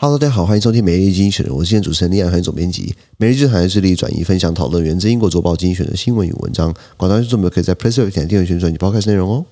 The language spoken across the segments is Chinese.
Hello，大家好，欢迎收听每日精选，我是今天主持人李安，欢迎总编辑。每日经济学人致力转移分享讨论源自英国《周报》精选的新闻与文章。广大听众们可以在 Press 点订阅宣传及 Podcast 内容哦。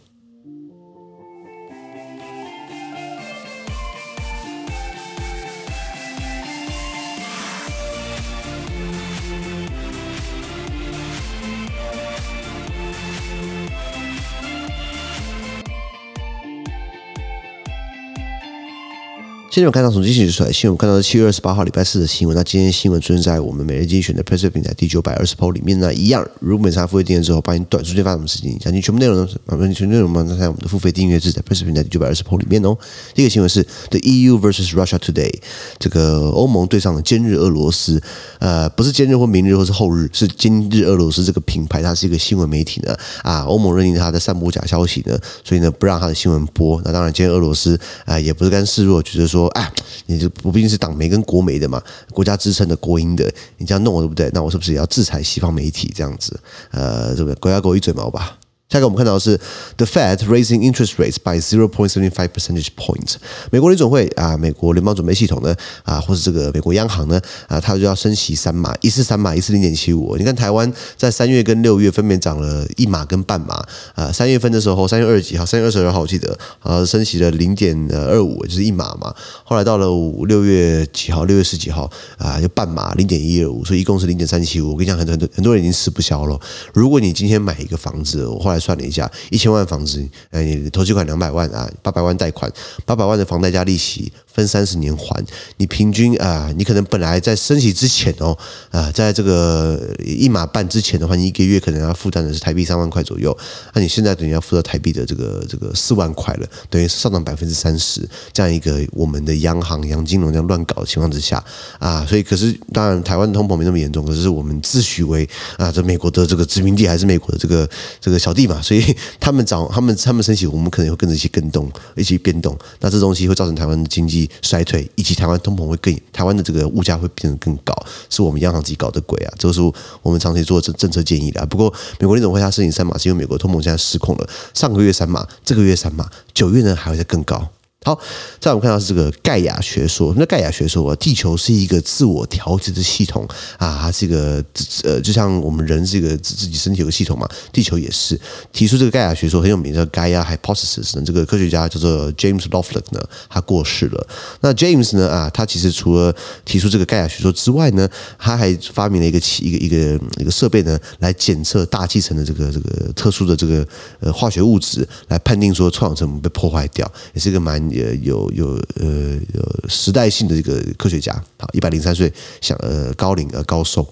今天我看到从经济学出来新闻，看到是七月二十八号礼拜四的新闻。那今天新闻出现在我们每日精选的 Press 平台第九百二十 po 里面呢，一样。如果没查付费订阅之后，帮你短时间发什么事情，详情全部内容呢？啊，全部内容嘛，那在我们的付费订阅制在 Press 平台第九百二十 po 里面哦。第一个新闻是 The EU versus Russia today，这个欧盟对上了今日俄罗斯，呃，不是今日或明日或是后日，是今日俄罗斯这个品牌，它是一个新闻媒体呢。啊，欧盟认定它在散播假消息呢，所以呢不让它的新闻播。那当然，今天俄罗斯啊也不是甘示弱，觉得说，哎，你就。不毕竟是党媒跟国媒的嘛，国家支撑的国营的，你这样弄我对不对？那我是不是也要制裁西方媒体这样子？呃，对不对？国家狗一嘴毛吧。下一个我们看到的是 The Fed raising interest rates by zero point seventy five percentage points。美国联准会啊，美国联邦准备系统呢啊，或是这个美国央行呢啊，它就要升息三码，一次三码，一次零点七五。你看台湾在三月跟六月分别涨了一码跟半码啊。三月份的时候，三月二十几号，三月二十二号我记得啊，升息了零点二五，就是一码嘛。后来到了五六月几号，六月十几号啊，就半码零点一二五，所以一共是零点三七五。我跟你讲，很多很多很多人已经吃不消了。如果你今天买一个房子，我后来。算了一下，一千万房子，呃，你投资款两百万啊，八百万贷款，八百万的房贷加利息。分三十年还，你平均啊，你可能本来在升息之前哦，啊，在这个一码半之前的话，你一个月可能要负担的是台币三万块左右，那你现在等于要付到台币的这个这个四万块了，等于是上涨百分之三十，这样一个我们的央行、央金融这样乱搞的情况之下啊，所以可是当然台湾通膨没那么严重，可是我们自诩为啊，这美国的这个殖民地还是美国的这个这个小弟嘛，所以他们涨，他们他们升息，我们可能会跟着一起跟动，一起变动，那这东西会造成台湾的经济。衰退，以及台湾通膨会更，台湾的这个物价会变得更高，是我们央行自己搞的鬼啊！这个是我们长期做政政策建议的。不过，美国联总会它申请三码，是因为美国通膨现在失控了。上个月三码，这个月三码，九月呢还会再更高。好，再我们看到是这个盖亚学说。那盖亚学说啊，地球是一个自我调节的系统啊，它是一个呃，就像我们人这个自自己身体有个系统嘛，地球也是。提出这个盖亚学说很有名的 Gaia Hypothesis 呢，这个科学家叫做 James Lovelock 呢，他过世了。那 James 呢啊，他其实除了提出这个盖亚学说之外呢，他还发明了一个一个一个一个设备呢，来检测大气层的这个这个特殊的这个呃化学物质，来判定说臭氧层被破坏掉，也是一个蛮。也有有呃有时代性的一个科学家，好，一百零三岁，享呃高龄呃高寿。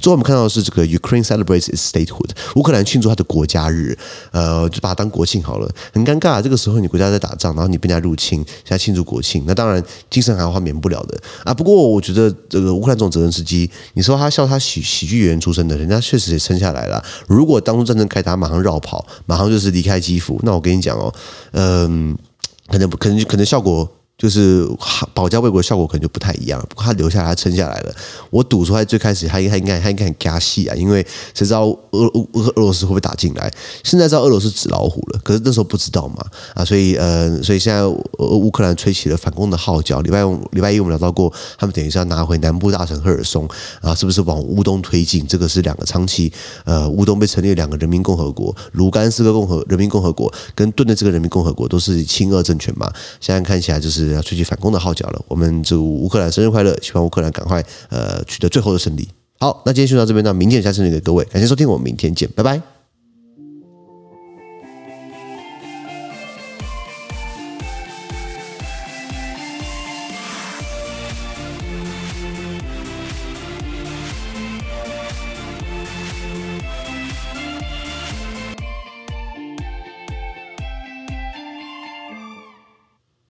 最后我们看到的是这个 Ukraine celebrates its statehood，乌克兰庆祝它的国家日，呃，就把它当国庆好了。很尴尬，这个时候你国家在打仗，然后你被人家入侵，现在庆祝国庆，那当然精神喊话免不了的啊。不过我觉得这个乌克兰这种泽连斯基，你说他笑他喜喜剧演员出身的，人家确实也撑下来了。如果当初战争开打，马上绕跑，马上就是离开基辅，那我跟你讲哦，嗯、可能不，可能可能效果。就是保家卫国效果可能就不太一样，不过他留下来，他撑下来了。我赌说他最开始他应该他应该他应该很加戏啊，因为谁知道俄俄俄罗斯会不会打进来？现在知道俄罗斯纸老虎了，可是那时候不知道嘛啊，所以呃，所以现在乌克兰吹起了反攻的号角。礼拜五礼拜一我们聊到过，他们等于是要拿回南部大城赫尔松啊，是不是往乌东推进？这个是两个长期呃，乌东被成立两个人民共和国，卢甘斯克共和人民共和国跟顿涅茨克人民共和国都是亲俄政权嘛，现在看起来就是。要吹起反攻的号角了，我们祝乌克兰生日快乐，希望乌克兰赶快呃取得最后的胜利。好，那今天就到这边，那明天下次再给各位，感谢收听，我们明天见，拜拜。